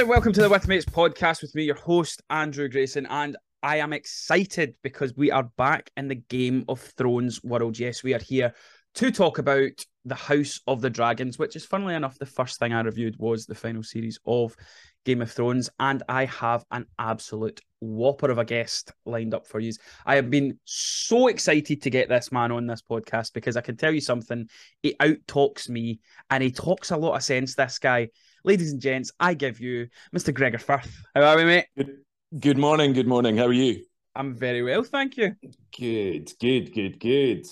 And welcome to the With Mates podcast with me, your host, Andrew Grayson. And I am excited because we are back in the Game of Thrones world. Yes, we are here to talk about the House of the Dragons, which is funnily enough, the first thing I reviewed was the final series of Game of Thrones. And I have an absolute whopper of a guest lined up for you. I have been so excited to get this man on this podcast because I can tell you something. He out talks me and he talks a lot of sense, this guy. Ladies and gents, I give you Mr. Gregor Firth. How are we, mate? Good, good morning. Good morning. How are you? I'm very well, thank you. Good, good, good, good.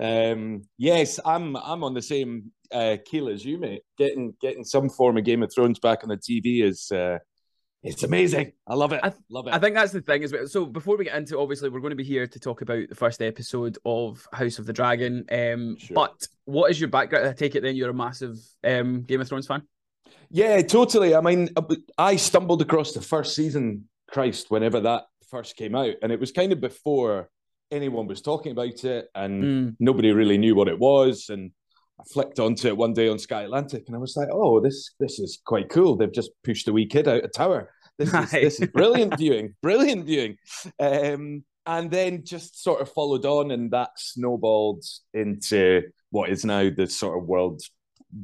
Um, yes, I'm. I'm on the same uh, keel as you, mate. Getting getting some form of Game of Thrones back on the TV is uh, it's amazing. I love it. I th- love it. I think that's the thing as well. So before we get into, obviously, we're going to be here to talk about the first episode of House of the Dragon. Um, sure. But what is your background? I take it then you're a massive um, Game of Thrones fan. Yeah, totally. I mean, uh, I stumbled across the first season, Christ, whenever that first came out, and it was kind of before anyone was talking about it, and mm. nobody really knew what it was. And I flicked onto it one day on Sky Atlantic, and I was like, "Oh, this this is quite cool. They've just pushed a wee kid out a tower. This is this is brilliant viewing, brilliant viewing." Um, and then just sort of followed on, and that snowballed into what is now the sort of world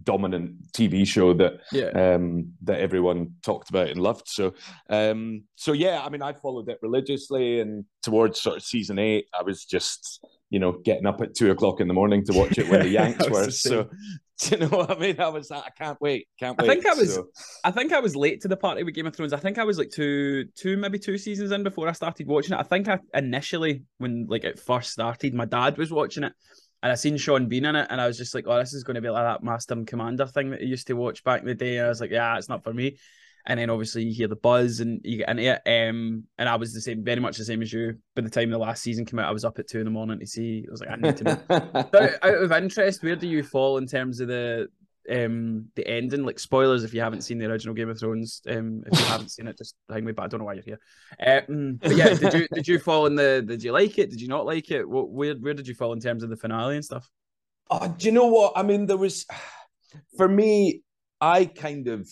dominant TV show that yeah. um, that everyone talked about and loved. So um, so yeah, I mean, I followed it religiously, and towards sort of season eight, I was just you know getting up at two o'clock in the morning to watch it when the Yanks were. So do you know what I mean? I was like, I can't wait, can't wait. I think I was so. I think I was late to the party with Game of Thrones. I think I was like two two maybe two seasons in before I started watching it. I think I initially when like it first started, my dad was watching it and I seen Sean Bean in it, and I was just like, "Oh, this is going to be like that Master and Commander thing that I used to watch back in the day." And I was like, "Yeah, it's not for me." And then obviously you hear the buzz and you get into it. Um, and I was the same, very much the same as you. By the time the last season came out, I was up at two in the morning to see. I was like, I need to know. out, out of interest, where do you fall in terms of the um the ending like spoilers if you haven't seen the original game of thrones um if you haven't seen it just hang me but i don't know why you're here um but yeah did you did you fall in the did you like it did you not like it what where, where did you fall in terms of the finale and stuff oh do you know what i mean there was for me i kind of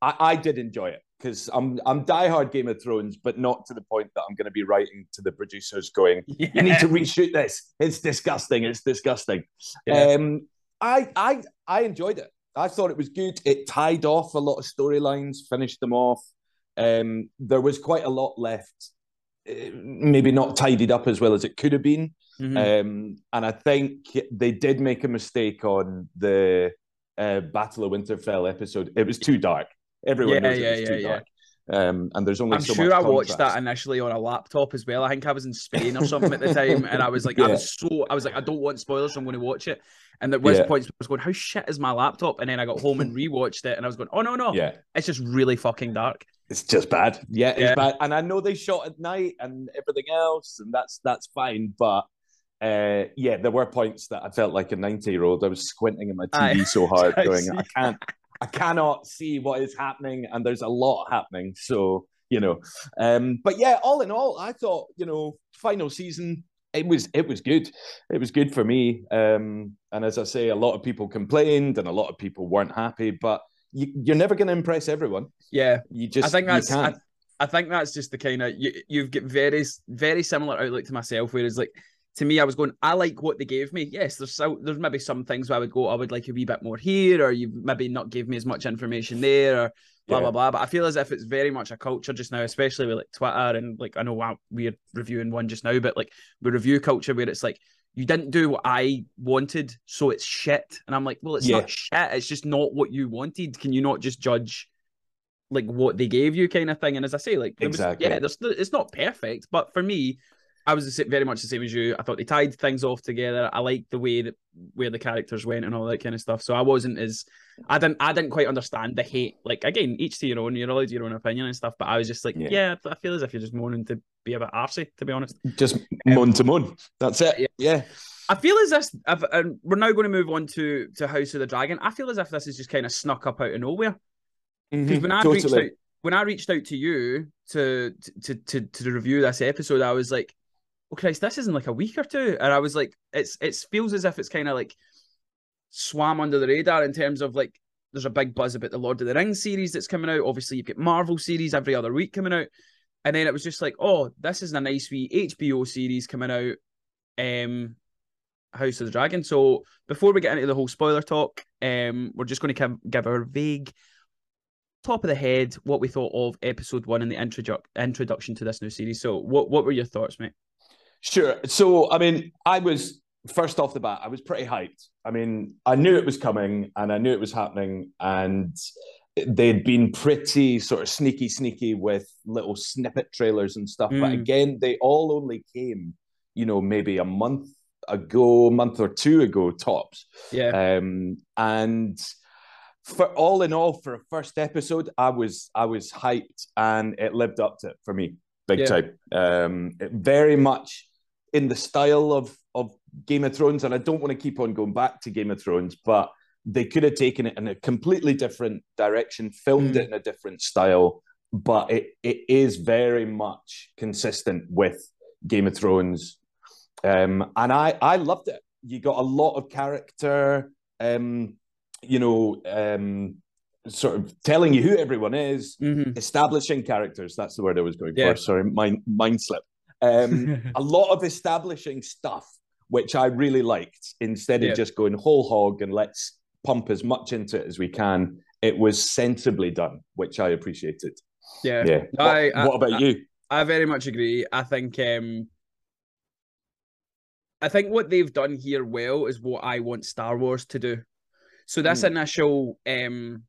i, I did enjoy it because I'm I'm diehard Game of Thrones, but not to the point that I'm going to be writing to the producers going, yeah. "You need to reshoot this. It's disgusting. It's disgusting." Yeah. Um, I I I enjoyed it. I thought it was good. It tied off a lot of storylines, finished them off. Um, there was quite a lot left, uh, maybe not tidied up as well as it could have been. Mm-hmm. Um, and I think they did make a mistake on the uh, Battle of Winterfell episode. It was too dark. Everyone yeah, knows yeah, it was yeah, too dark. Um, and there's only I'm so sure I watched that initially on a laptop as well. I think I was in Spain or something at the time, and I was like. I was so I was like, I don't want spoilers, so I'm going to watch it. And there was yeah. points I was going, how shit is my laptop? And then I got home and rewatched it, and I was going, oh no no, yeah, it's just really fucking dark. It's just bad. Yeah, it's yeah. bad. And I know they shot at night and everything else, and that's that's fine, but. Uh, yeah, there were points that I felt like a 90 year old. I was squinting at my TV Aye. so hard, going, I can't, I cannot see what is happening, and there's a lot happening. So you know, um, but yeah, all in all, I thought you know, final season it was it was good. It was good for me. Um, and as I say, a lot of people complained and a lot of people weren't happy, but you, are never going to impress everyone. Yeah, you just I think that's I, I, think that's just the kind of you you've got very very similar outlook to myself. Whereas like to me, I was going, I like what they gave me. Yes, there's so there's maybe some things where I would go, I would like a wee bit more here, or you maybe not give me as much information there, or blah yeah. blah blah. But I feel as if it's very much a culture just now, especially with like Twitter and like I know we're reviewing one just now, but like we review culture where it's like you didn't do what I wanted, so it's shit. And I'm like, well, it's yeah. not shit. It's just not what you wanted. Can you not just judge like what they gave you, kind of thing? And as I say, like exactly, was, yeah, there's, it's not perfect, but for me, I was very much the same as you. I thought they tied things off together. I liked the way that where the characters went and all that kind of stuff. So I wasn't as I didn't I didn't quite understand the hate. Like again, each to your own. You're allowed your own opinion and stuff. But I was just like, yeah, yeah I feel as if you're just moaning to be a bit arsey, to be honest. Just moan to moan. That's it. Yeah. yeah. I feel as if, and we're now going to move on to to House of the Dragon. I feel as if this is just kind of snuck up out of nowhere. Because mm-hmm, when I totally. reached out when I reached out to you to to to to review this episode, I was like, oh Christ, this isn't like a week or two. And I was like, it's it feels as if it's kind of like swam under the radar in terms of like there's a big buzz about the Lord of the Rings series that's coming out. Obviously, you've got Marvel series every other week coming out. And then it was just like, oh, this is a nice wee HBO series coming out. Um, House of the Dragon. So before we get into the whole spoiler talk, um, we're just going to give our vague top of the head what we thought of episode one and the introdu- introduction to this new series. So what what were your thoughts, mate? Sure. So I mean, I was first off the bat, I was pretty hyped. I mean, I knew it was coming and I knew it was happening, and they'd been pretty sort of sneaky, sneaky with little snippet trailers and stuff. Mm. But again, they all only came, you know, maybe a month ago, a month or two ago, tops. Yeah. Um, and for all in all, for a first episode, I was I was hyped, and it lived up to it for me, big yeah. time. Um, very much in the style of of Game of Thrones, and I don't want to keep on going back to Game of Thrones, but they could have taken it in a completely different direction, filmed mm. it in a different style, but it it is very much consistent with Game of Thrones, um, and I I loved it. You got a lot of character, um, you know, um, sort of telling you who everyone is, mm-hmm. establishing characters. That's the word I was going yeah. for. Sorry, mind mind slip. Um, a lot of establishing stuff, which I really liked. Instead of yeah. just going whole hog and let's pump as much into it as we can, it was sensibly done, which I appreciated. Yeah, yeah. I, what, what about I, you? I very much agree. I think um, I think what they've done here well is what I want Star Wars to do. So this mm. initial um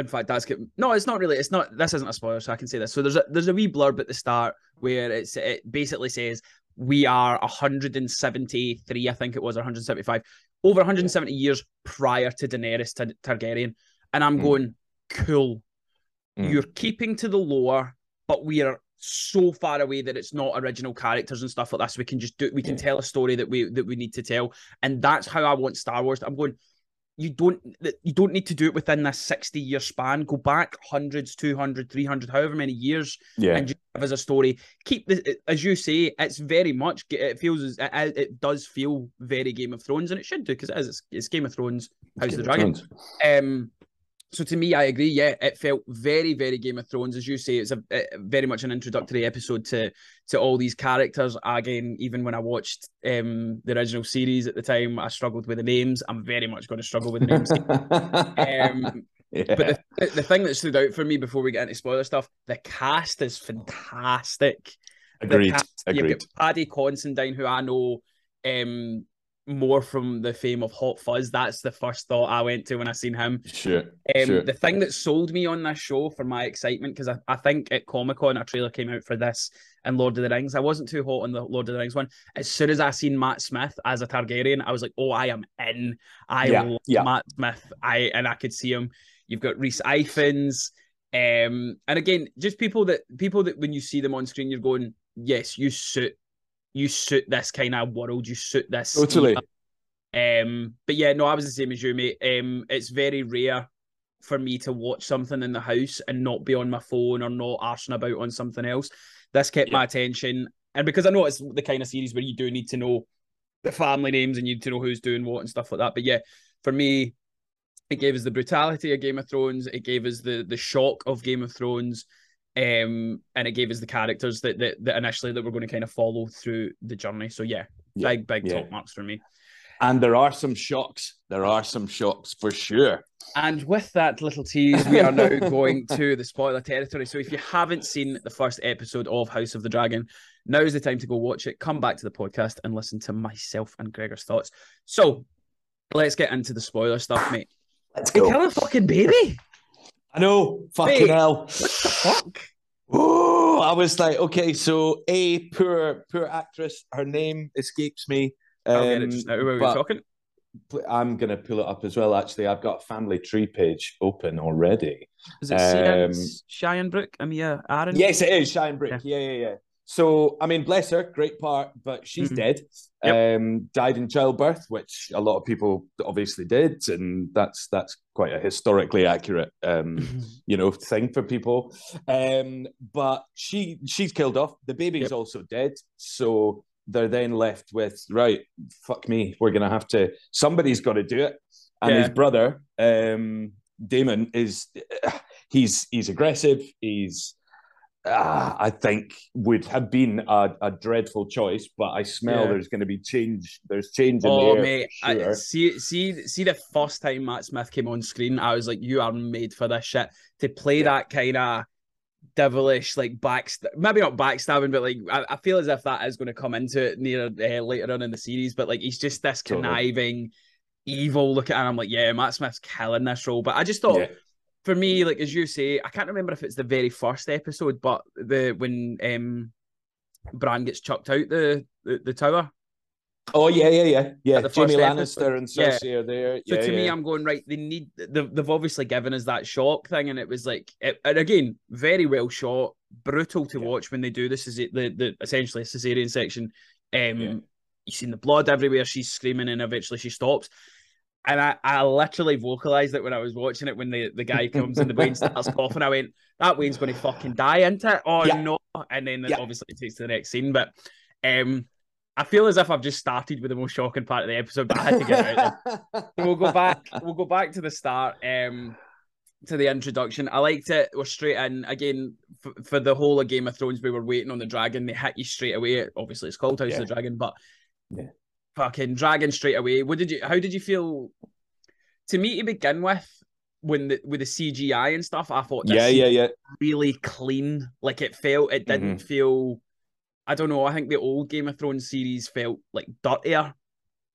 in fact that's good. no it's not really it's not this isn't a spoiler so I can say this. So there's a there's a wee blurb at the start where it's it basically says we are 173 I think it was 175 over 170 years prior to Daenerys Targaryen and I'm mm. going cool. Mm. You're keeping to the lore but we are so far away that it's not original characters and stuff like that. So we can just do we can tell a story that we that we need to tell. And that's how I want Star Wars. I'm going, you don't you don't need to do it within this 60 year span. Go back hundreds, 200, 300, however many years, yeah. and just give us a story. Keep the as you say, it's very much it feels as it, it does feel very Game of Thrones, and it should do because it is it's, it's Game of Thrones, House of the Dragon. Um, so to me, I agree. Yeah, it felt very, very Game of Thrones, as you say. It's a, a, very much an introductory episode to to all these characters. Again, even when I watched um, the original series at the time, I struggled with the names. I'm very much going to struggle with the names. um, yeah. But the, the thing that stood out for me before we get into spoiler stuff, the cast is fantastic. Agreed. Cast, Agreed. You've got Paddy Considine, who I know um, more from the fame of Hot Fuzz. That's the first thought I went to when I seen him. Sure. Um, sure. The thing that sold me on this show for my excitement, because I, I think at Comic Con a trailer came out for this and Lord of the Rings. I wasn't too hot on the Lord of the Rings one. As soon as I seen Matt Smith as a Targaryen, I was like, oh, I am in. I yeah, love yeah. Matt Smith. I and I could see him. You've got Rhys Ifans. Um, and again, just people that people that when you see them on screen, you're going, yes, you suit you suit this kind of world, you suit this. Totally. Um, but yeah, no, I was the same as you, mate. Um, it's very rare for me to watch something in the house and not be on my phone or not arsing about on something else. This kept yeah. my attention, and because I know it's the kind of series where you do need to know the family names and you need to know who's doing what and stuff like that. But yeah, for me, it gave us the brutality of Game of Thrones. It gave us the the shock of Game of Thrones um, and it gave us the characters that, that that initially that we're going to kind of follow through the journey. So yeah, yeah. big big yeah. top marks for me. And there are some shocks. There are some shocks for sure. And with that little tease, we are now going to the spoiler territory. So if you haven't seen the first episode of House of the Dragon, now is the time to go watch it. Come back to the podcast and listen to myself and Gregor's thoughts. So let's get into the spoiler stuff, mate. Let's go. kill a fucking baby. I know. Fucking hell. What the fuck? Oh, I was like, okay, so a poor, poor actress. Her name escapes me. Um, I'll get it just now. Who are we talking? I'm gonna pull it up as well. Actually, I've got a family tree page open already. Is it um, Sian Brooke? I mean, yeah, Aaron. Yes, it is Sian Brooke. Yeah, yeah, yeah. yeah. So, I mean, bless her, great part, but she's mm-hmm. dead. Yep. Um, died in childbirth, which a lot of people obviously did, and that's that's quite a historically accurate, um, mm-hmm. you know, thing for people. Um, but she she's killed off. The baby's yep. also dead, so they're then left with right. Fuck me, we're gonna have to. Somebody's got to do it. and yeah. his brother um, Daemon is he's he's aggressive. He's uh, I think would have been a, a, dreadful choice, but I smell yeah. there's going to be change. There's change in oh, the air. mate, sure. I, see, see, see. The first time Matt Smith came on screen, I was like, "You are made for this shit." To play yeah. that kind of devilish, like back, maybe not backstabbing, but like I, I, feel as if that is going to come into it near uh, later on in the series. But like he's just this conniving, totally. evil looking, and I'm like, yeah, Matt Smith's killing this role. But I just thought. Yeah for me, like as you say, I can't remember if it's the very first episode, but the when um Bran gets chucked out the the, the tower. Oh yeah, yeah, yeah, yeah. Jaime Lannister and Cersei yeah. are there. So to yeah. me, I'm going right. They need they've, they've obviously given us that shock thing, and it was like, it, and again, very well shot, brutal to watch when they do this. Is it the the essentially a cesarean section? Um, you've seen the blood everywhere. She's screaming, and eventually she stops and I, I literally vocalized it when I was watching it when the, the guy comes in the wean starts coughing. I went, that wean's going to fucking die, isn't it? Oh yeah. no! And then yeah. obviously it takes to the next scene. But um, I feel as if I've just started with the most shocking part of the episode, but I had to get it out. so we'll go back. We'll go back to the start. Um, to the introduction. I liked it. We're straight in again f- for the whole of Game of Thrones. We were waiting on the dragon. They hit you straight away. Obviously, it's called House yeah. of the Dragon, but yeah fucking dragon straight away. What did you? How did you feel? To me, to begin with, when the with the CGI and stuff, I thought yeah, yeah, yeah, really clean. Like it felt, it didn't mm-hmm. feel. I don't know. I think the old Game of Thrones series felt like dirtier.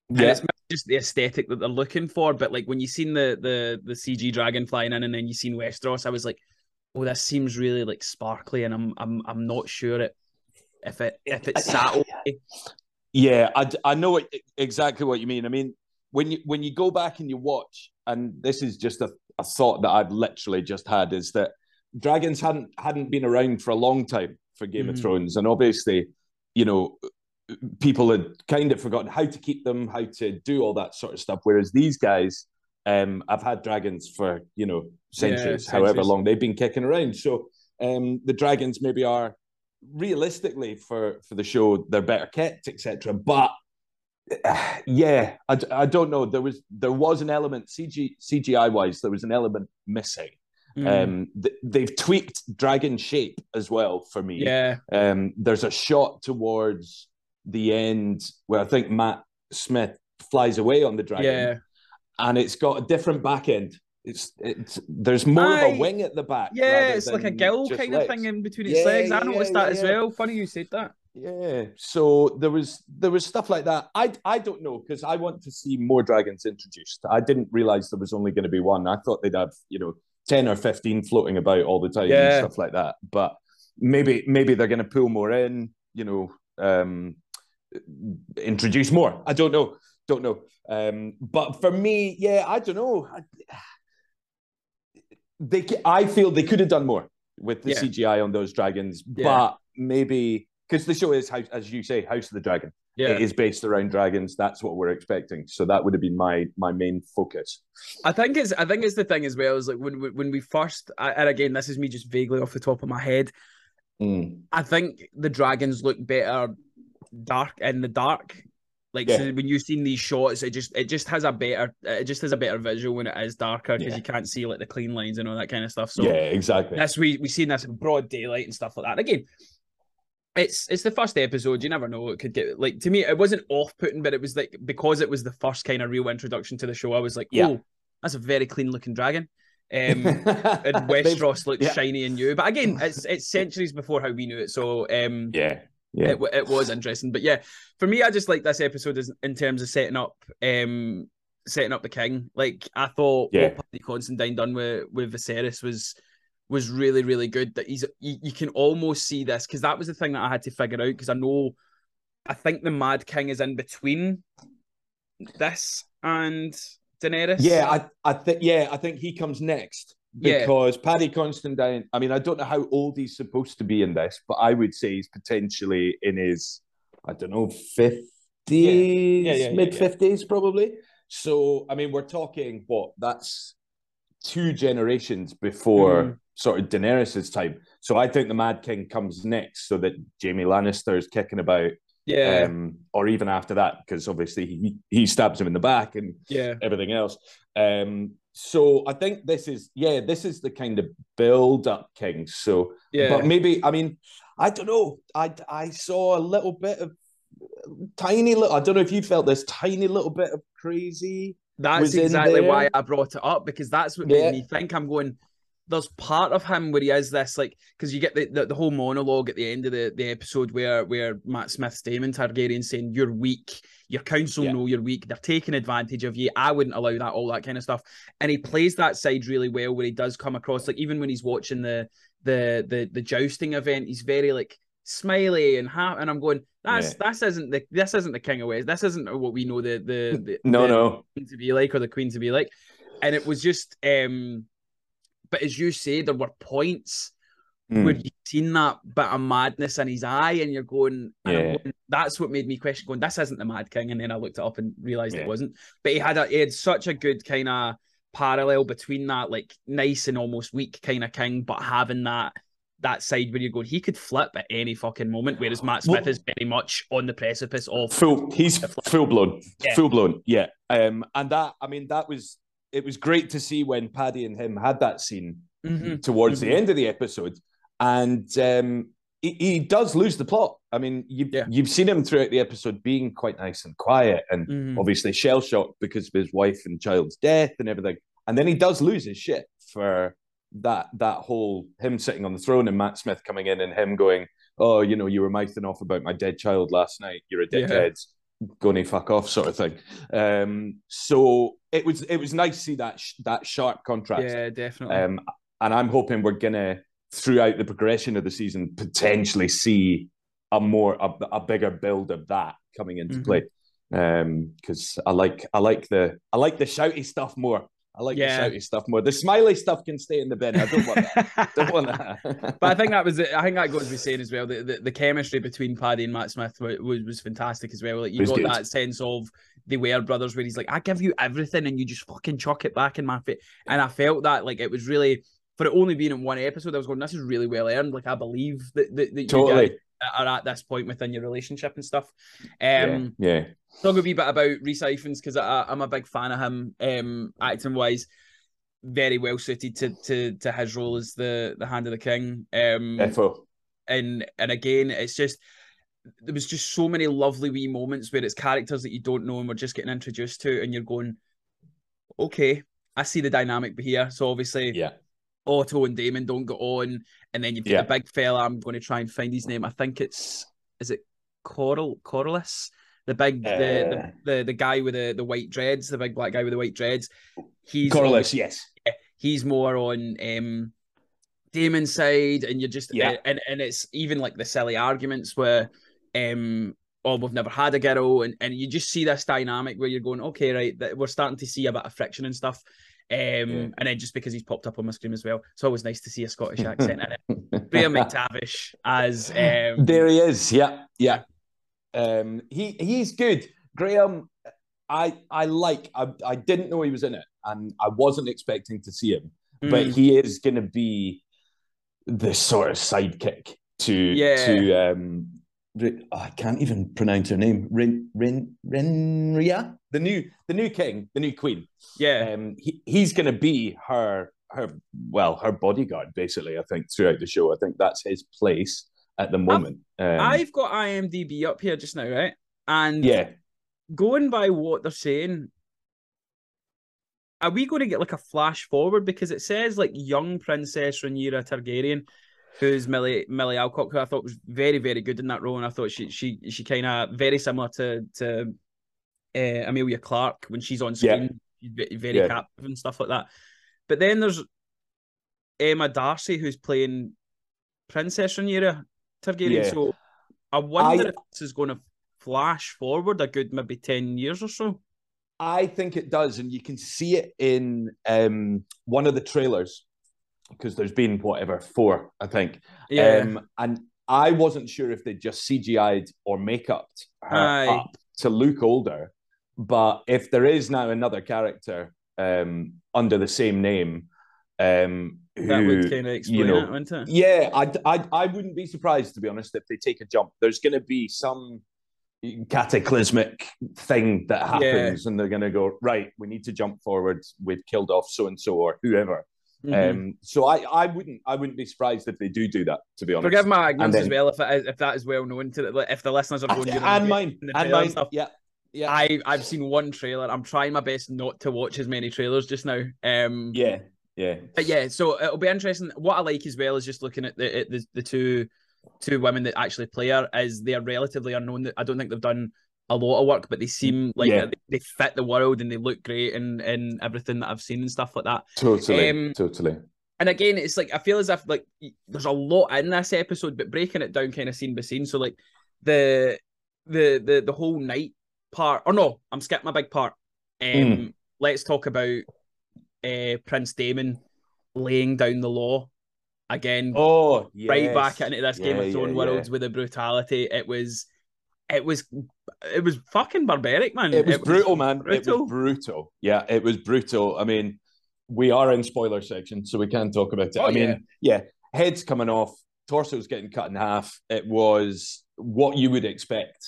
Yeah, and it's just the aesthetic that they're looking for. But like when you seen the the the CG dragon flying in, and then you seen Westeros, I was like, oh, this seems really like sparkly, and I'm I'm I'm not sure it if it if it's that okay. Yeah, I, I know exactly what you mean. I mean, when you when you go back and you watch, and this is just a, a thought that I've literally just had, is that dragons hadn't hadn't been around for a long time for Game mm. of Thrones, and obviously, you know, people had kind of forgotten how to keep them, how to do all that sort of stuff. Whereas these guys, um, I've had dragons for you know centuries, yeah, however long they've been kicking around. So um, the dragons maybe are realistically for for the show they're better kept etc but uh, yeah I, I don't know. There was there was an element cg cgi wise there was an element missing. Mm. um th- they've tweaked dragon shape as well for me. Yeah. Um there's a shot towards the end where i think matt smith flies away on the dragon yeah. and it's got a different back end it's it's there's more Aye. of a wing at the back. Yeah, it's like a gill kind legs. of thing in between its yeah, legs. I noticed yeah, that yeah. as well. Funny you said that. Yeah. So there was there was stuff like that. I I don't know because I want to see more dragons introduced. I didn't realize there was only going to be one. I thought they'd have you know ten or fifteen floating about all the time and stuff like that. But maybe maybe they're going to pull more in. You know, um, introduce more. I don't know. Don't know. Um, but for me, yeah, I don't know. I, they I feel they could have done more with the yeah. CGI on those dragons, yeah. but maybe because the show is as you say, House of the Dragon. Yeah. It is based around dragons. That's what we're expecting. So that would have been my my main focus. I think it's I think it's the thing as well is like when when we first and again this is me just vaguely off the top of my head. Mm. I think the dragons look better dark in the dark like yeah. so when you've seen these shots, it just it just has a better it just has a better visual when it is darker because yeah. you can't see like the clean lines and all that kind of stuff. So yeah, exactly. That's we we seen this in broad daylight and stuff like that. Again, it's it's the first episode. You never know it could get like to me. It wasn't off putting, but it was like because it was the first kind of real introduction to the show. I was like, yeah. oh, that's a very clean looking dragon. Um, and Westeros looks yeah. shiny and new, but again, it's it's centuries before how we knew it. So um, yeah, yeah. It, it was interesting. But yeah, for me, I just like this episode is in terms of setting up um setting up the king. Like I thought yeah. what Paddy Constantine done with with Viserys was was really really good. That he's you, you can almost see this because that was the thing that I had to figure out because I know I think the Mad King is in between this and Daenerys. Yeah, I I think yeah I think he comes next because yeah. Paddy Constantine, I mean, I don't know how old he's supposed to be in this, but I would say he's potentially in his, I don't know, 50s, yeah. Yeah, mid 50s probably. So, I mean, we're talking what? That's two generations before mm. sort of Daenerys's time. So I think the Mad King comes next so that Jaime Lannister is kicking about Yeah. Um, or even after that, because obviously he, he stabs him in the back and yeah. everything else. Um, so I think this is yeah, this is the kind of build up King. So yeah, but maybe I mean I don't know. I I saw a little bit of tiny little. I don't know if you felt this tiny little bit of crazy. That's exactly why I brought it up because that's what yeah. made me think. I'm going there's part of him where he is this like because you get the, the, the whole monologue at the end of the, the episode where where Matt Smith's Daemon Targaryen saying you're weak, your council yeah. know you're weak, they're taking advantage of you. I wouldn't allow that, all that kind of stuff. And he plays that side really well where he does come across like even when he's watching the the the the jousting event, he's very like smiley and happy. And I'm going, that's yeah. this isn't the this isn't the King of West. This isn't what we know the the, the no the no queen to be like or the queen to be like. And it was just um but as you say, there were points mm. where you've seen that bit of madness in his eye, and you're going, yeah. going, that's what made me question going, this isn't the Mad King. And then I looked it up and realized yeah. it wasn't. But he had a he had such a good kind of parallel between that like nice and almost weak kind of king, but having that that side where you're going, he could flip at any fucking moment, whereas Matt Smith well, is very much on the precipice of full. He's full blown, yeah. full blown, yeah. Um, and that I mean that was it was great to see when Paddy and him had that scene mm-hmm. towards mm-hmm. the end of the episode, and um, he, he, does lose the plot. I mean, you've yeah. you've seen him throughout the episode being quite nice and quiet, and mm-hmm. obviously shell shocked because of his wife and child's death and everything, and then he does lose his shit for that that whole him sitting on the throne and Matt Smith coming in and him going, "Oh, you know, you were mouthing off about my dead child last night. You're a dickhead." Yeah fuck off sort of thing. Um, so it was it was nice to see that sh- that sharp contrast. Yeah, definitely. Um, and I'm hoping we're gonna throughout the progression of the season potentially see a more a, a bigger build of that coming into mm-hmm. play. Um, because I like I like the I like the shouty stuff more. I like yeah. the shouty stuff more. The smiley stuff can stay in the bin. I don't want that. don't want that. but I think that was it. I think that goes to be saying as well. The, the, the chemistry between Paddy and Matt Smith was, was, was fantastic as well. Like you got good. that sense of they were brothers where he's like, I give you everything and you just fucking chuck it back in my face. And I felt that like it was really for it only being in one episode, I was going, this is really well earned. Like I believe that, that, that totally. you guys are at this point within your relationship and stuff. Um, yeah. yeah. Talk a wee bit about Ifans because I'm a big fan of him, um, acting wise. Very well suited to to to his role as the the Hand of the King. Um, Defo. And and again, it's just there was just so many lovely wee moments where it's characters that you don't know and we're just getting introduced to, and you're going, okay, I see the dynamic here. So obviously, yeah, Otto and Daemon don't go on, and then you've got yeah. the big fella. I'm going to try and find his name. I think it's is it Coral Corlys, the big uh, the, the, the the guy with the the white dreads, the big black guy with the white dreads. He's Corlys, yes. He's more on um Daemon's side, and you're just yeah. Uh, and and it's even like the silly arguments where um oh, we've never had a girl, and, and you just see this dynamic where you're going, okay, right, that we're starting to see a bit of friction and stuff. Um, yeah. And then just because he's popped up on my screen as well, it's always nice to see a Scottish accent in it. Graham McTavish as um... there he is. Yeah, yeah. Um, he he's good. Graham, I I like. I I didn't know he was in it, and I wasn't expecting to see him, mm. but he is going to be the sort of sidekick to yeah. to um Oh, I can't even pronounce her name. Ren Ren Renria, the new the new king, the new queen. Yeah, um, he, he's going to be her her well her bodyguard basically. I think throughout the show, I think that's his place at the moment. I've, um, I've got IMDb up here just now, right? And yeah, going by what they're saying, are we going to get like a flash forward because it says like young Princess Rhaenyra Targaryen who's Millie Millie Alcock, who I thought was very very good in that role, and I thought she she she kind of very similar to to uh, Emilia Clarke when she's on screen, yeah. very yeah. captive and stuff like that. But then there's Emma D'Arcy who's playing Princess Rhaenyra Targaryen. Yeah. So I wonder I, if this is going to flash forward a good maybe ten years or so. I think it does, and you can see it in um, one of the trailers because there's been whatever four, I think. Yeah. Um, and I wasn't sure if they just CGI'd or make up her Aye. up to look older. But if there is now another character um, under the same name, um, who, that would kind of explain you know, it, wouldn't it? Yeah, I, I, I wouldn't be surprised to be honest if they take a jump. There's going to be some cataclysmic thing that happens, yeah. and they're going to go right. We need to jump forward. We've killed off so and so or whoever. Mm-hmm. Um, so I, I wouldn't, I wouldn't be surprised if they do do that. To be honest, forgive my ignorance as well if it if that is well known to the, if the listeners are going. And mine, and mine, stuff. yeah. Yeah, I I've seen one trailer. I'm trying my best not to watch as many trailers just now. Um, yeah, yeah, but yeah. So it'll be interesting. What I like as well is just looking at the the, the two two women that actually play her is they're relatively unknown. I don't think they've done a lot of work, but they seem like yeah. they, fit the world and they look great and and everything that I've seen and stuff like that. Totally, um, totally. And again, it's like I feel as if like there's a lot in this episode, but breaking it down kind of scene by scene. So like the the the the whole night part, or no, I'm skipping a big part. Um, mm. Let's talk about uh, Prince Daemon laying down the law again. Oh, yes. right back into this yeah, Game of Thrones yeah, world yeah. with the brutality. It was, it was, it was fucking barbaric, man. It was, it was brutal, man. Brutal. It was brutal. Yeah, it was brutal. I mean, we are in spoiler section, so we can talk about it. Oh, I mean, yeah, heads coming off, torsos getting cut in half. It was what you would expect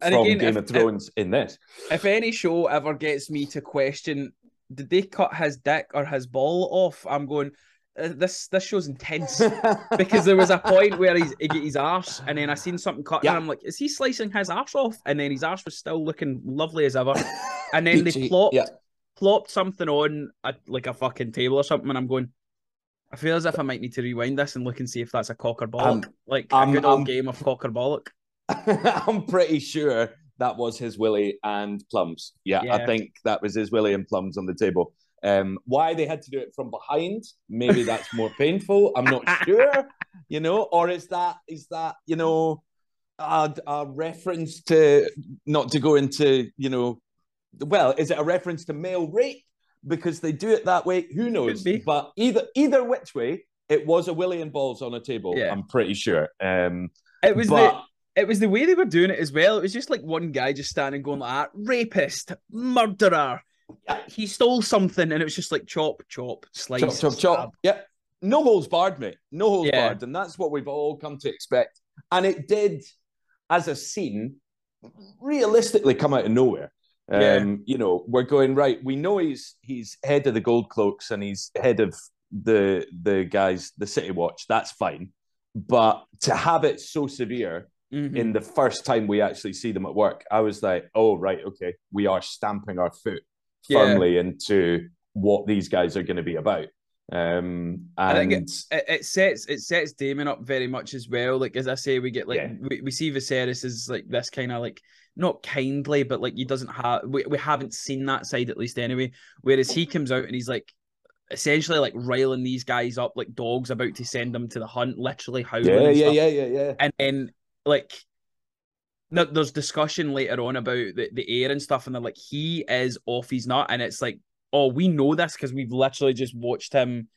and from again, Game if, of Thrones if, in this. If any show ever gets me to question, did they cut his dick or his ball off? I'm going. Uh, this this show's intense because there was a point where he's he his arse and then I seen something cut yeah. and I'm like, is he slicing his arse off? And then his arse was still looking lovely as ever. And then they plopped yeah. plopped something on a, like a fucking table or something, and I'm going. I feel as if I might need to rewind this and look and see if that's a cock or bollock, um, like a good old game of cock or bollock. I'm pretty sure that was his willy and plums. Yeah, yeah, I think that was his willy and plums on the table. Um, why they had to do it from behind? Maybe that's more painful. I'm not sure. You know, or is that is that you know a, a reference to not to go into you know, well, is it a reference to male rape because they do it that way? Who knows? But either either which way, it was a willy and balls on a table. Yeah. I'm pretty sure. Um, it was but, the it was the way they were doing it as well. It was just like one guy just standing going like that, rapist, murderer. He stole something, and it was just like chop, chop, slice, chop, chop, chop. Yeah, no holes barred, mate. No holes yeah. barred, and that's what we've all come to expect. And it did, as a scene, realistically come out of nowhere. Um. You know, we're going right. We know he's he's head of the Gold Cloaks and he's head of the the guys, the City Watch. That's fine, but to have it so severe mm-hmm. in the first time we actually see them at work, I was like, oh, right, okay, we are stamping our foot firmly yeah. into what these guys are going to be about. Um, and it, it, sets it sets Daemon up very much as well. Like as I say, we get like yeah. we, we see Viserys as like this kind of like not kindly, but like he doesn't have we, we haven't seen that side at least anyway. Whereas he comes out and he's like essentially like riling these guys up like dogs about to send them to the hunt, literally howling. Yeah, yeah, yeah, yeah, yeah. And then like there's discussion later on about the, the heir and stuff, and they're like, he is off his nut, and it's like, oh, we know this because we've literally just watched him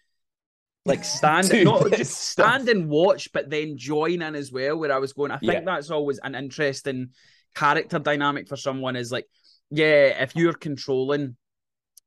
like stand Dude, not just stand and watch, but then join in as well. Where I was going, I think yeah. that's always an interesting character dynamic for someone is like, yeah, if you're controlling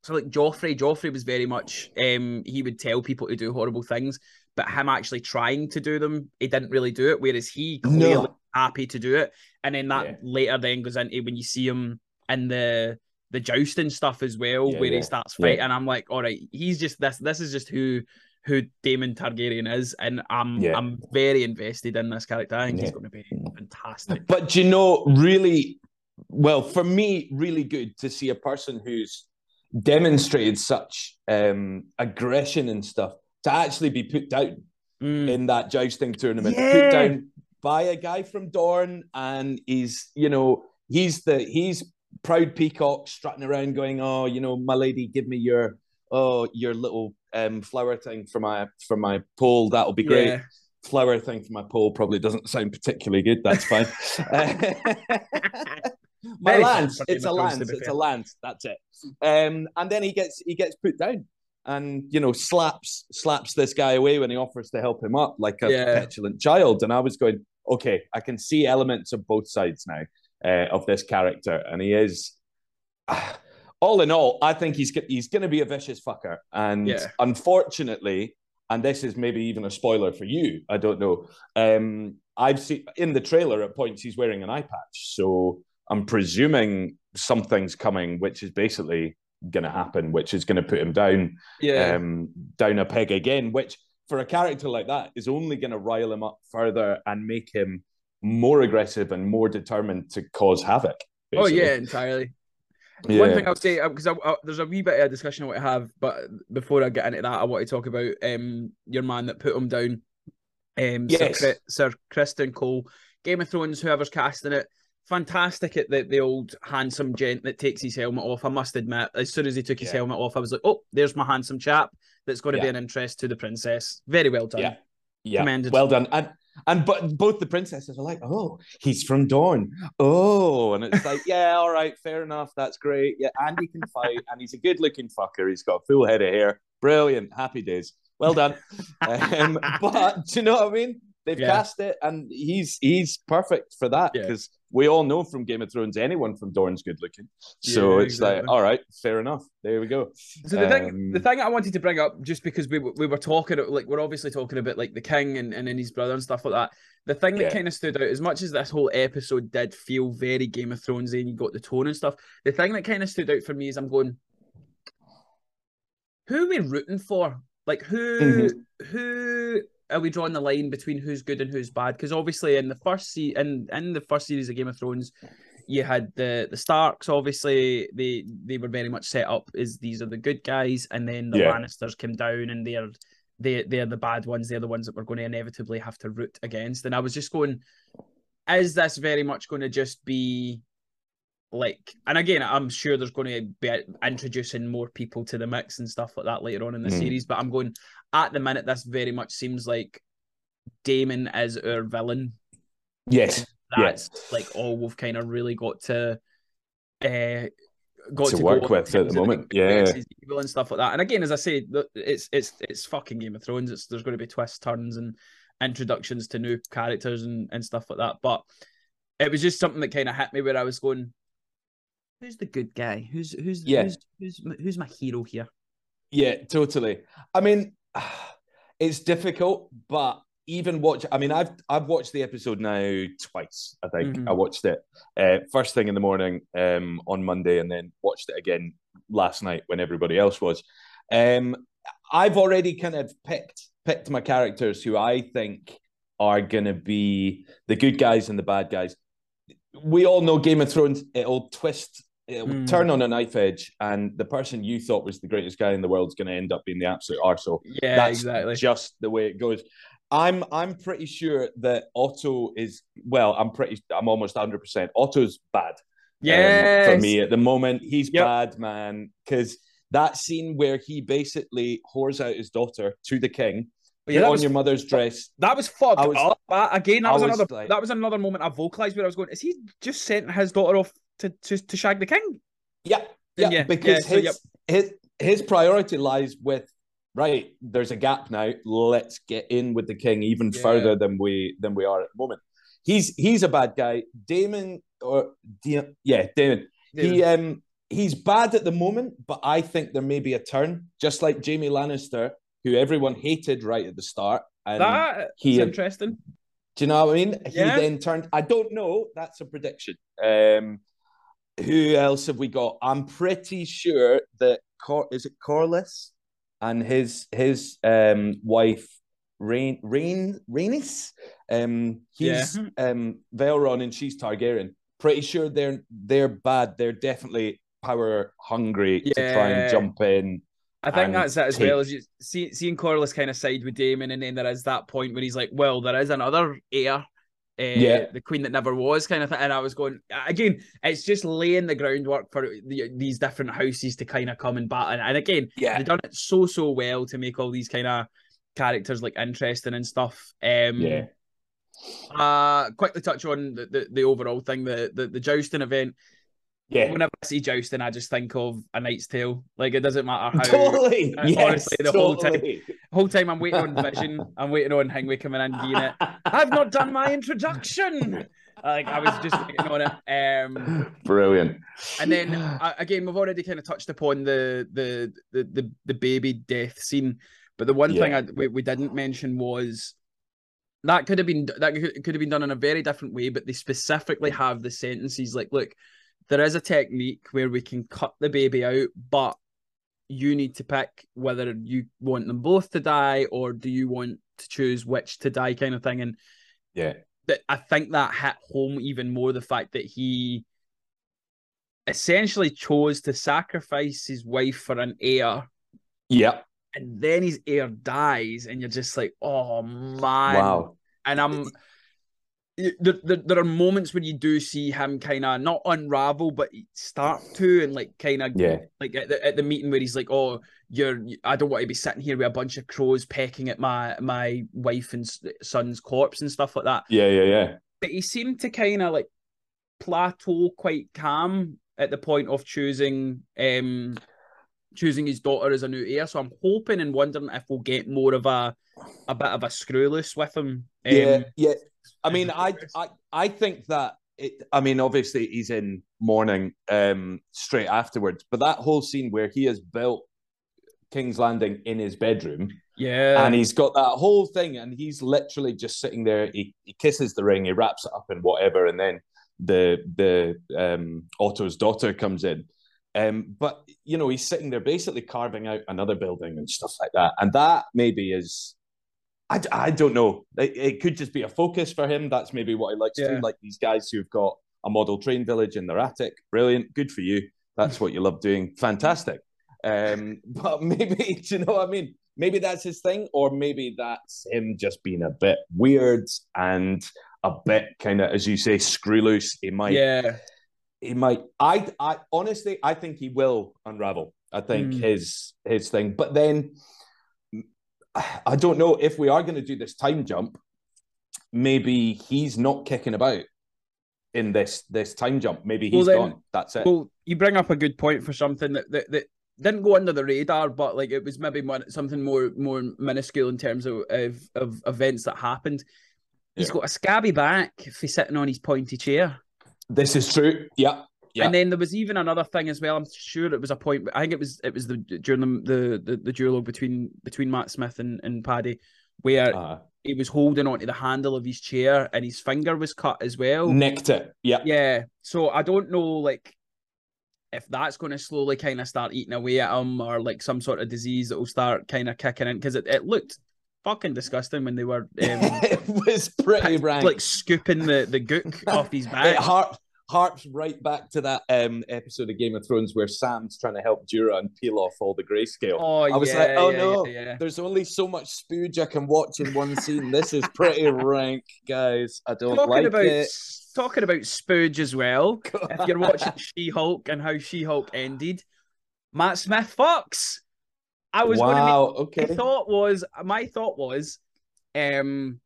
so like Joffrey, Joffrey was very much um he would tell people to do horrible things, but him actually trying to do them, he didn't really do it. Whereas he clearly no. Happy to do it, and then that yeah. later then goes into when you see him in the the jousting stuff as well, yeah, where yeah. he starts fighting. And I'm like, all right, he's just this. This is just who who Daemon Targaryen is, and I'm. I'm very invested in this character. I think he's going to be fantastic. But you know, really, well, for me, really good to see a person who's demonstrated such um, aggression and stuff to actually be put down mm. in that jousting tournament, put down by a guy from Dorne, and he's you know he's the he's proud peacock strutting around going, oh you know my lady, give me your oh your little um, flower thing for my for my pole, that'll be great. Yeah. Flower thing for my pole probably doesn't sound particularly good. That's fine. my lance, it's a lance, it's a lance. That's it. Um, and then he gets he gets put down and you know slaps slaps this guy away when he offers to help him up like a yeah. petulant child and i was going okay i can see elements of both sides now uh, of this character and he is uh, all in all i think he's he's going to be a vicious fucker and yeah. unfortunately and this is maybe even a spoiler for you i don't know um i've seen in the trailer at points he's wearing an eye patch so I'm presuming something's coming, which is basically going to happen, which is going to put him down, yeah, um, down a peg again. Which for a character like that is only going to rile him up further and make him more aggressive and more determined to cause havoc. Basically. Oh yeah, entirely. Yeah. One thing I'll say because uh, there's a wee bit of a discussion I want to have, but before I get into that, I want to talk about um your man that put him down, um yes. Sir, Sir Criston Cole, Game of Thrones, whoever's casting it fantastic at the, the old handsome gent that takes his helmet off. I must admit, as soon as he took his yeah. helmet off, I was like, oh, there's my handsome chap that's going to yeah. be an interest to the princess. Very well done. Yeah. Yeah. Commended. Well done. And and but both the princesses are like, oh, he's from Dawn. Oh, and it's like, yeah, all right, fair enough. That's great. Yeah, and he can fight, and he's a good looking fucker. He's got a full head of hair. Brilliant. Happy days. Well done. um, but do you know what I mean? They've yeah. cast it, and he's he's perfect for that because yeah. we all know from Game of Thrones anyone from Dorne's good looking. So yeah, it's exactly. like, all right, fair enough. There we go. So the um, thing, the thing I wanted to bring up, just because we we were talking, like we're obviously talking about like the king and and his brother and stuff like that. The thing that kind of stood out, as much as this whole episode did feel very Game of Thronesy, and you got the tone and stuff. The thing that kind of stood out for me is I'm going, who are we rooting for? Like who mm-hmm. who are we drawing the line between who's good and who's bad? Because obviously in the first se- in, in the first series of Game of Thrones, you had the the Starks. Obviously, they they were very much set up as these are the good guys, and then the yeah. Lannisters came down, and they're they they're the bad ones. They're the ones that we're going to inevitably have to root against. And I was just going, is this very much going to just be like and again i'm sure there's going to be introducing more people to the mix and stuff like that later on in the mm. series but i'm going at the minute this very much seems like Daemon is our villain. Yes. That's yes. like all we've kind of really got to uh got to, to work with at the moment. yeah. evil and stuff like that. And again as i say it's it's it's fucking game of thrones. It's there's going to be twists turns and introductions to new characters and, and stuff like that. But it was just something that kind of hit me where i was going who's the good guy? Who's who's yeah. who's, who's who's my hero here? Yeah, totally. I mean, it's difficult, but even watch. I mean, I've I've watched the episode now twice. I think mm-hmm. I watched it uh, first thing in the morning um, on Monday, and then watched it again last night when everybody else was. Um, I've already kind of picked picked my characters who I think are going to be the good guys and the bad guys. We all know Game of Thrones. It'll twist it mm. turn on a knife edge, and the person you thought was the greatest guy in the world is going to end up being the absolute arsehole. Yeah, That's exactly. Just the way it goes. I'm I'm pretty sure that Otto is well. I'm pretty. I'm almost 100. percent Otto's bad. Yeah, um, for me at the moment, he's yep. bad, man. Because that scene where he basically whores out his daughter to the king. Yeah, on was, your mother's dress. That was fucked was, up. Again, that was, was another. Like, that was another moment I vocalized where I was going. Is he just sent his daughter off to to, to shag the king. Yeah, yeah, yeah because yeah, his, so, yep. his his priority lies with right. There's a gap now. Let's get in with the king even yeah. further than we than we are at the moment. He's he's a bad guy. Damon or yeah, Damon. Daemon. He um he's bad at the moment, but I think there may be a turn, just like Jaime Lannister, who everyone hated right at the start. And That's he, interesting. Do you know what I mean? He yeah. then turned. I don't know. That's a prediction. Um, who else have we got? I'm pretty sure that Cor- is it Corlys and his his um wife Rain Rain Rhaenys. Um, he's yeah. um Velaryon and she's Targaryen. Pretty sure they're they're bad. They're definitely power hungry yeah. to try and jump in. I think that's it as take... well as you see seeing Corlys kind of side with Daemon, and then there is that point where he's like, "Well, there is another heir uh, yeah, the queen that never was kind of thing. And I was going again. It's just laying the groundwork for the, these different houses to kind of come and battle. And again, yeah, they've done it so so well to make all these kind of characters like interesting and stuff. Um, yeah. Uh, quickly touch on the, the, the overall thing, the, the the jousting event. Yeah. Whenever I see jousting, I just think of a Knight's Tale. Like it doesn't matter how. Totally. Uh, yes, honestly, the totally. whole time, whole time I'm waiting on Vision. I'm waiting on Hingway coming in being it. I've not done my introduction. Like I was just waiting on it. Um, Brilliant. And then uh, again, we've already kind of touched upon the the the the, the baby death scene, but the one yeah. thing I, we, we didn't mention was that could have been that could have been done in a very different way, but they specifically have the sentences like, look, there is a technique where we can cut the baby out, but you need to pick whether you want them both to die or do you want to choose which to die kind of thing. And yeah, that I think that hit home even more the fact that he essentially chose to sacrifice his wife for an heir. Yeah. And then his heir dies, and you're just like, oh man. Wow. And I'm there, there, there are moments where you do see him kind of not unravel, but start to, and like kind of yeah, like at the, at the meeting where he's like, "Oh, you're, I don't want to be sitting here with a bunch of crows pecking at my my wife and son's corpse and stuff like that." Yeah, yeah, yeah. But he seemed to kind of like plateau quite calm at the point of choosing um choosing his daughter as a new heir. So I'm hoping and wondering if we'll get more of a a bit of a screw loose with him. Um, yeah, yeah. I mean, I, I I think that it, I mean, obviously he's in mourning um, straight afterwards, but that whole scene where he has built King's Landing in his bedroom, yeah, and he's got that whole thing, and he's literally just sitting there. He, he kisses the ring, he wraps it up in whatever, and then the the um, Otto's daughter comes in. Um, but you know, he's sitting there basically carving out another building and stuff like that, and that maybe is I, I don't know. It, it, could just be a focus for him. That's maybe what he likes yeah. to do. Like these guys who've got a model train village in their attic. Brilliant. Good for you. That's what you love doing. Fantastic. Um, but maybe, do you know what I mean? Maybe that's his thing, or maybe that's him just being a bit weird and a bit kind of, as you say, screw loose. He might, yeah, he might. I, I honestly, I think he will unravel. I think mm. his his thing, but then I don't know if we are going to do this time jump. Maybe he's not kicking about in this this time jump. Maybe he's well, then, gone. That's it. Well, you bring up a good point for something that, that, that didn't go under the radar, but like it was maybe something more more minuscule in terms of of, of events that happened. He's yeah. got a scabby back if he's sitting on his pointy chair. This is true. Yeah. Yeah. And then there was even another thing as well. I'm sure it was a point. I think it was it was the during the the the, the duologue between between Matt Smith and, and Paddy, where uh, he was holding onto the handle of his chair and his finger was cut as well. Nicked it. Yeah. Yeah. So I don't know like if that's going to slowly kind of start eating away at him or like some sort of disease that will start kind of kicking in because it, it looked fucking disgusting when they were. Um, it was pretty rank. Like scooping the the gook off his back. It hurt harps right back to that um, episode of Game of Thrones where Sam's trying to help Jorah and peel off all the grayscale. Oh, yeah. I was yeah, like, oh yeah, no, yeah, there's only so much spooge I can watch in one scene. This is pretty rank, guys. I don't talking like about, it. Talking about spooge as well. if you're watching She Hulk and how She Hulk ended, Matt Smith Fox. I was wow, make, okay. My thought was my thought was um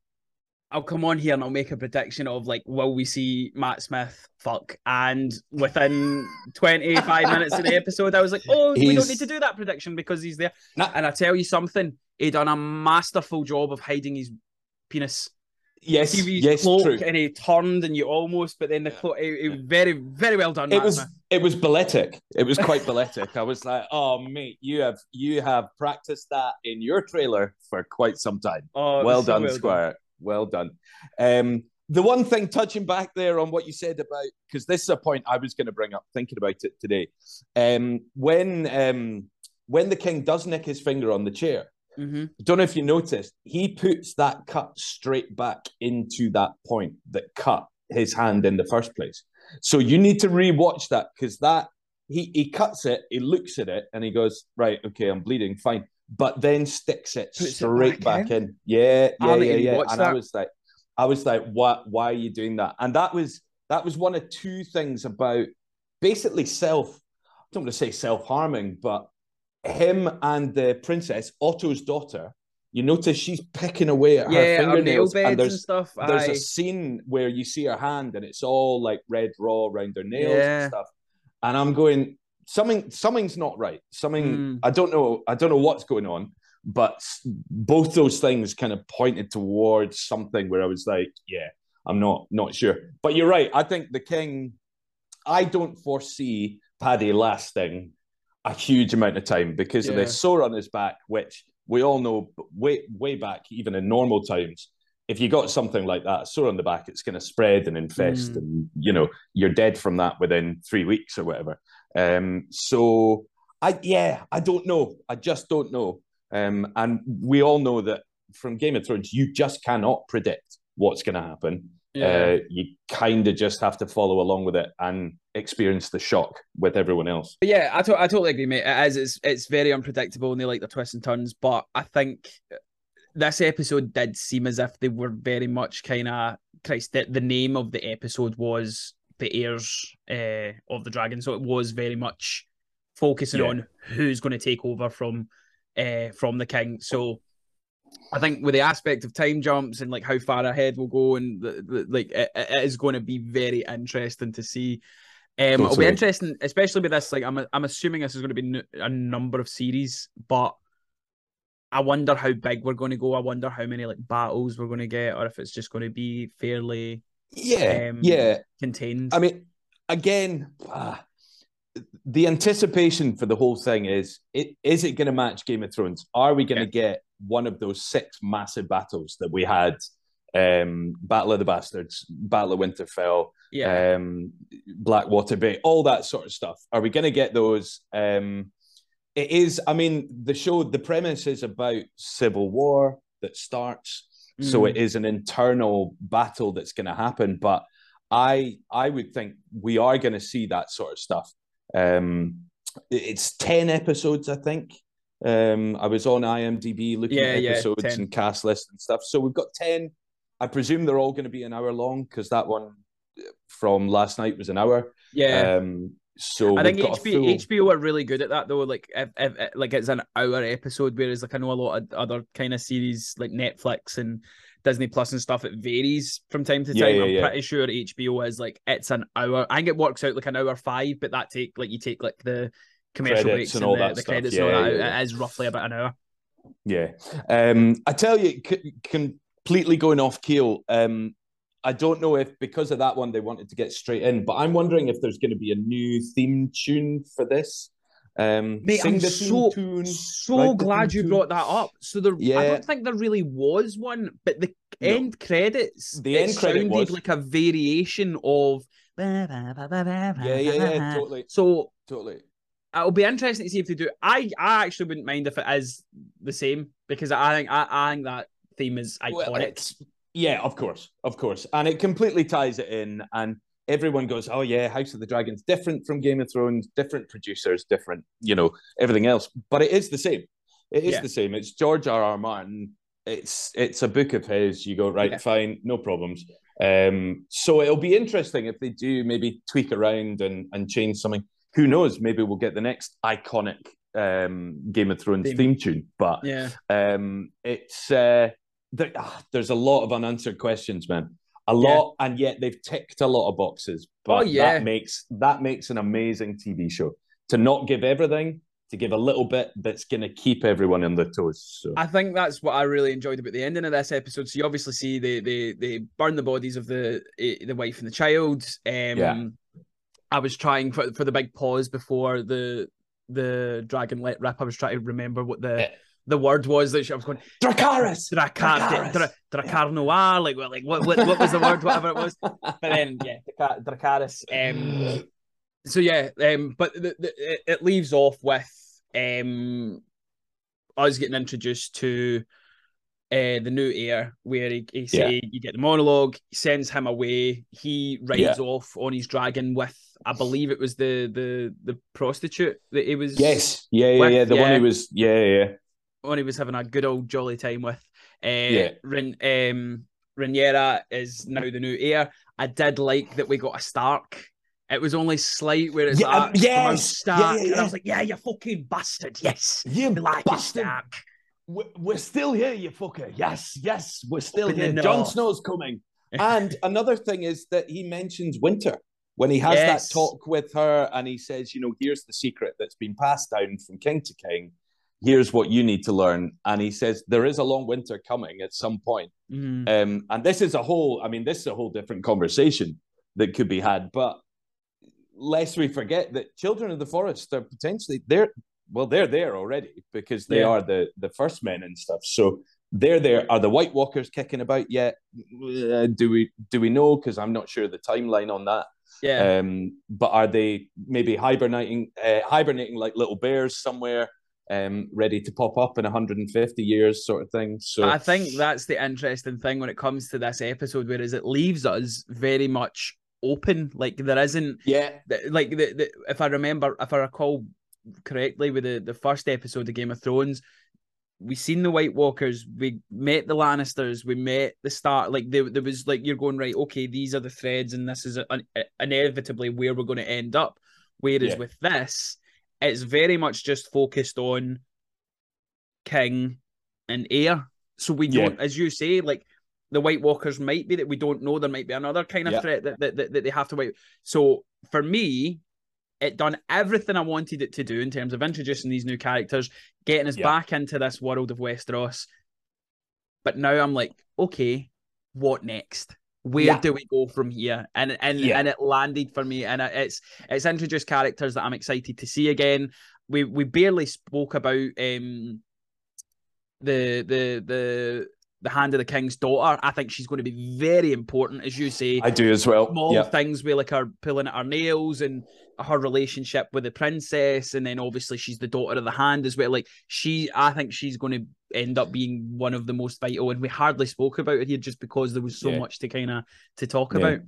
I'll come on here and I'll make a prediction of like, will we see Matt Smith fuck? And within 25 minutes of the episode, I was like, oh, he's... we don't need to do that prediction because he's there. Nah. And I tell you something, he done a masterful job of hiding his penis. Yes, yes, true. And he turned, and you almost, but then the cloak. It, it was very, very well done. It Matt was, Smith. it was balletic. It was quite balletic. I was like, oh mate, you have, you have practiced that in your trailer for quite some time. Oh, well so done, well Squire. Done well done. Um, the one thing touching back there on what you said about because this is a point I was going to bring up thinking about it today. Um, when um, when the king does nick his finger on the chair, mm-hmm. don't know if you noticed, he puts that cut straight back into that point that cut his hand in the first place. So you need to rewatch that because that he he cuts it, he looks at it, and he goes, right, okay, I'm bleeding, fine but then sticks it Puts straight it back, back in. in. Yeah, yeah, yeah, yeah. And that. I was like, I was like, what? Why are you doing that? And that was that was one of two things about basically self. I don't want to say self harming, but him and the princess Otto's daughter. You notice she's picking away at yeah, her fingernails, and there's and stuff. there's Aye. a scene where you see her hand, and it's all like red raw around her nails yeah. and stuff. And I'm going, something something's not right. Something mm. I don't know. I don't know what's going on. But both those things kind of pointed towards something where I was like, yeah, I'm not not sure. But you're right. I think the king. I don't foresee Paddy lasting a huge amount of time because yeah. of this sore on his back, which we all know way way back, even in normal times, if you got something like that sore on the back, it's going to spread and infest, mm. and you know you're dead from that within three weeks or whatever. Um, so I yeah, I don't know. I just don't know. Um, and we all know that from Game of Thrones, you just cannot predict what's going to happen. Yeah. Uh, you kind of just have to follow along with it and experience the shock with everyone else. yeah, I, to- I totally agree, mate. It is. It's, it's very unpredictable and they like the twists and turns. But I think this episode did seem as if they were very much kind of Christ. The, the name of the episode was the heirs uh, of the dragon, so it was very much focusing yeah. on who's going to take over from uh, from the king. So I think with the aspect of time jumps and like how far ahead we'll go, and the, the, like it, it is going to be very interesting to see. Um, it'll be interesting, especially with this. Like, I'm I'm assuming this is going to be a number of series, but I wonder how big we're going to go. I wonder how many like battles we're going to get, or if it's just going to be fairly yeah um, yeah contained. I mean, again, uh, the anticipation for the whole thing is: it is it going to match Game of Thrones? Are we going to yeah. get one of those six massive battles that we had? Um, Battle of the Bastards, Battle of Winterfell, yeah. um, Blackwater Bay, all that sort of stuff. Are we going to get those? Um, it is. I mean, the show, the premise is about civil war that starts, mm. so it is an internal battle that's going to happen. But I, I would think we are going to see that sort of stuff. Um, it's ten episodes, I think. Um, I was on IMDb looking yeah, at episodes yeah, and cast lists and stuff. So we've got ten. I presume they're all going to be an hour long because that one from last night was an hour. Yeah. Um, so I think HBO, full... HBO are really good at that though. Like if, if, like it's an hour episode, whereas like I know a lot of other kind of series like Netflix and Disney Plus and stuff, it varies from time to time. Yeah, yeah, I'm yeah. pretty sure HBO is like it's an hour. I think it works out like an hour five, but that take like you take like the commercial credits breaks and, all the, that the credits and all that. It is roughly about an hour. Yeah, um, I tell you, c- completely going off keel. Um, I don't know if because of that one they wanted to get straight in, but I'm wondering if there's going to be a new theme tune for this. Um, Mate, I'm so tune, so glad you tune. brought that up. So there, yeah. I don't think there really was one, but the no. end credits, the end credit sounded was... like a variation of. Yeah, yeah, yeah, totally. So totally, it'll be interesting to see if they do. I, I actually wouldn't mind if it is the same because I think I, I think that theme is iconic. Well, yeah, of course, of course, and it completely ties it in, and everyone goes, "Oh yeah, House of the Dragons different from Game of Thrones, different producers, different, you know, everything else." But it is the same. It is yeah. the same. It's George R. R. Martin. It's it's a book of his. You go right, yeah. fine, no problems. Um, so it'll be interesting if they do maybe tweak around and and change something. Who knows? Maybe we'll get the next iconic um, Game of Thrones theme, theme tune. But yeah, um, it's. Uh, there, ah, there's a lot of unanswered questions, man. A lot, yeah. and yet they've ticked a lot of boxes. But oh, yeah. that makes that makes an amazing TV show. To not give everything, to give a little bit that's going to keep everyone on their toes. So I think that's what I really enjoyed about the ending of this episode. So you obviously see they they they burn the bodies of the eh, the wife and the child. Um, yeah. I was trying for for the big pause before the the dragon let rip. I was trying to remember what the. Yeah the word was that she, I was going Dracarys, Dracar, Dracarys. Dra, Drakkar Noir, like like what, what what was the word, whatever it was. But then yeah, Dracarys. Um, so yeah, um, but the, the, it leaves off with um us getting introduced to uh, the new heir, where he, he say yeah. you get the monologue, he sends him away, he rides yeah. off on his dragon with, I believe it was the the the prostitute that he was. Yes, yeah, yeah, with. yeah, the yeah. one he was, yeah, yeah when he was having a good old jolly time with. Uh, yeah. Ren, um, Rhaenyra is now the new heir. I did like that we got a Stark. It was only slight where it's yeah, like, um, yes, Stark, yeah, yeah, yeah. and I was like, "Yeah, you fucking bastard! Yes, you like bastard. Stark. We're still here, you fucker. Yes, yes, we're still Open here. Jon Snow's coming. and another thing is that he mentions winter when he has yes. that talk with her, and he says, "You know, here's the secret that's been passed down from king to king." Here's what you need to learn. And he says there is a long winter coming at some point. Mm. Um, and this is a whole, I mean, this is a whole different conversation that could be had. But lest we forget that children of the forest are potentially they're well, they're there already because they yeah. are the the first men and stuff. So they're there. Are the White Walkers kicking about yet? Uh, do we do we know? Because I'm not sure the timeline on that. Yeah. Um, but are they maybe hibernating, uh, hibernating like little bears somewhere, um, ready to pop up in 150 years, sort of thing? So I think that's the interesting thing when it comes to this episode, whereas it leaves us very much open. Like there isn't, yeah, like the, the if I remember, if I recall correctly, with the the first episode of Game of Thrones, we seen the White Walkers, we met the Lannisters, we met the start. Like there, there was like you're going right. Okay, these are the threads, and this is inevitably where we're going to end up. Whereas yeah. with this, it's very much just focused on King and Heir. So we don't, as you say, like the White Walkers might be that we don't know. There might be another kind of yeah. threat that, that, that, that they have to wait. So for me, it done everything I wanted it to do in terms of introducing these new characters, getting us yeah. back into this world of Westeros. But now I'm like, okay, what next? Where yeah. do we go from here? And and yeah. and it landed for me, and it's it's introduced characters that I'm excited to see again. We we barely spoke about um the the the the hand of the king's daughter. I think she's going to be very important, as you say. I do as well. Small yeah. things we like her pulling at her nails and her relationship with the princess, and then obviously she's the daughter of the hand as well. Like she, I think she's going to end up being one of the most vital, and we hardly spoke about it here just because there was so yeah. much to kind of to talk yeah. about.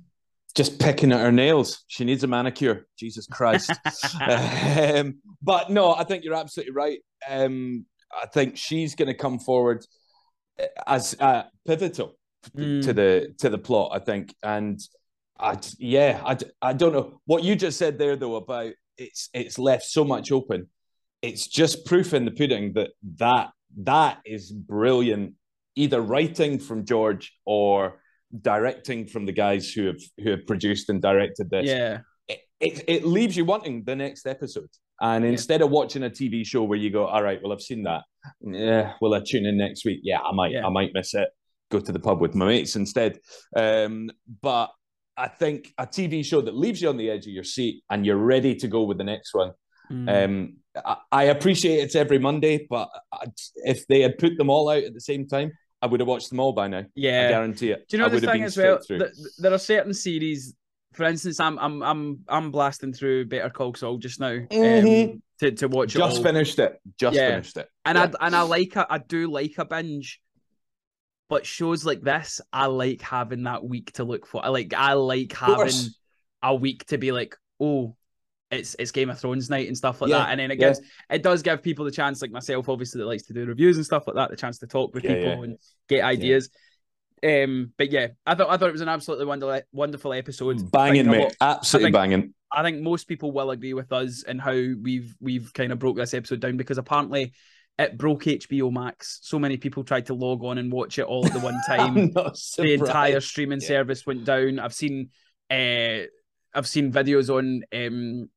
Just picking at her nails. She needs a manicure. Jesus Christ. um, but no, I think you're absolutely right. Um, I think she's going to come forward as uh, pivotal mm. to the to the plot. I think, and I yeah, I, I don't know what you just said there though about it's it's left so much open. It's just proof in the pudding that that that is brilliant. Either writing from George or directing from the guys who have who have produced and directed this. Yeah, it, it, it leaves you wanting the next episode. And instead yeah. of watching a TV show where you go, all right, well, I've seen that. Yeah, will I tune in next week? Yeah, I might. Yeah. I might miss it. Go to the pub with my mates instead. Um, but I think a TV show that leaves you on the edge of your seat and you're ready to go with the next one. Mm. Um, I, I, appreciate it's every Monday, but if they had put them all out at the same time, I would have watched them all by now. Yeah, I guarantee it. Do you know I the thing as well? there are certain series for instance, I'm I'm I'm I'm blasting through Better Call Saul just now um, mm-hmm. to, to watch. Just finished it. Just yeah. finished it. And yeah. I and I like a, I do like a binge, but shows like this, I like having that week to look for. I like I like having a week to be like, oh, it's it's Game of Thrones night and stuff like yeah. that. And then it gives it does give people the chance, like myself, obviously that likes to do reviews and stuff like that, the chance to talk with people and get ideas. Um, but yeah, I thought I thought it was an absolutely wonderful wonderful episode. Banging, mate, absolutely I think, banging. I think most people will agree with us in how we've we've kind of broke this episode down because apparently it broke HBO Max. So many people tried to log on and watch it all at the one time. the entire streaming yeah. service went down. I've seen uh, I've seen videos on um,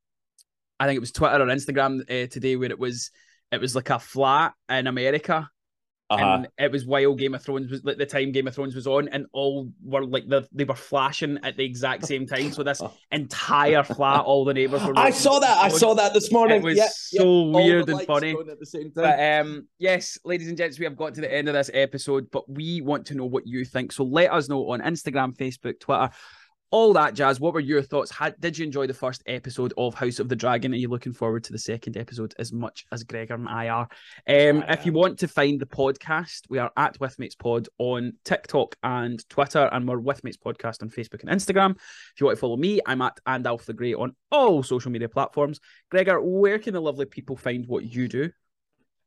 I think it was Twitter or Instagram uh, today where it was it was like a flat in America uh-huh. and it was while Game of Thrones was like the time Game of Thrones was on, and all were like the, they were flashing at the exact same time. So this entire flat, all the neighbors were. I saw that. I saw that this morning. It was yeah, so yeah. weird and funny. At the same time. But um, yes, ladies and gents, we have got to the end of this episode, but we want to know what you think. So let us know on Instagram, Facebook, Twitter all that jazz. What were your thoughts? Had, did you enjoy the first episode of House of the Dragon? Are you looking forward to the second episode as much as Gregor and I are? Um, if you want to find the podcast, we are at Withmates Pod on TikTok and Twitter, and we're Withmates Podcast on Facebook and Instagram. If you want to follow me, I'm at and Alf the Grey on all social media platforms. Gregor, where can the lovely people find what you do?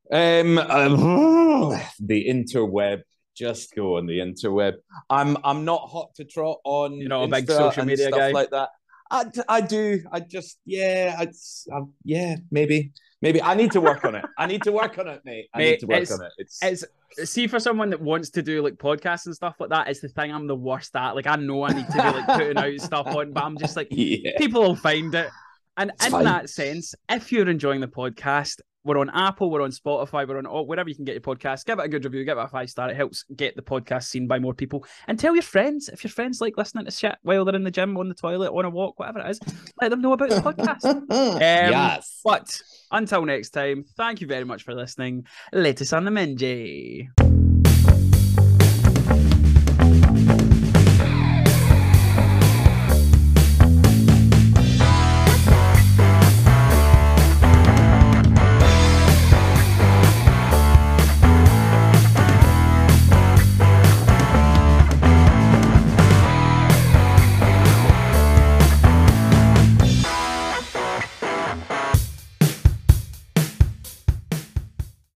Um, um the interweb just go on the interweb. I'm I'm not hot to trot on. you know a big social media guy like that. I, I do. I just yeah. I, I um, yeah maybe maybe I need to work on it. I need to work on it, mate. I mate, need to work on it. It's it's see for someone that wants to do like podcasts and stuff like that. It's the thing I'm the worst at. Like I know I need to be like putting out stuff on, but I'm just like yeah. people will find it. And it's in fine. that sense, if you're enjoying the podcast, we're on Apple, we're on Spotify, we're on wherever you can get your podcast. Give it a good review, give it a five star. It helps get the podcast seen by more people. And tell your friends if your friends like listening to shit while they're in the gym, on the toilet, on a walk, whatever it is. Let them know about the podcast. um, yes. But until next time, thank you very much for listening. Let us on the Minji.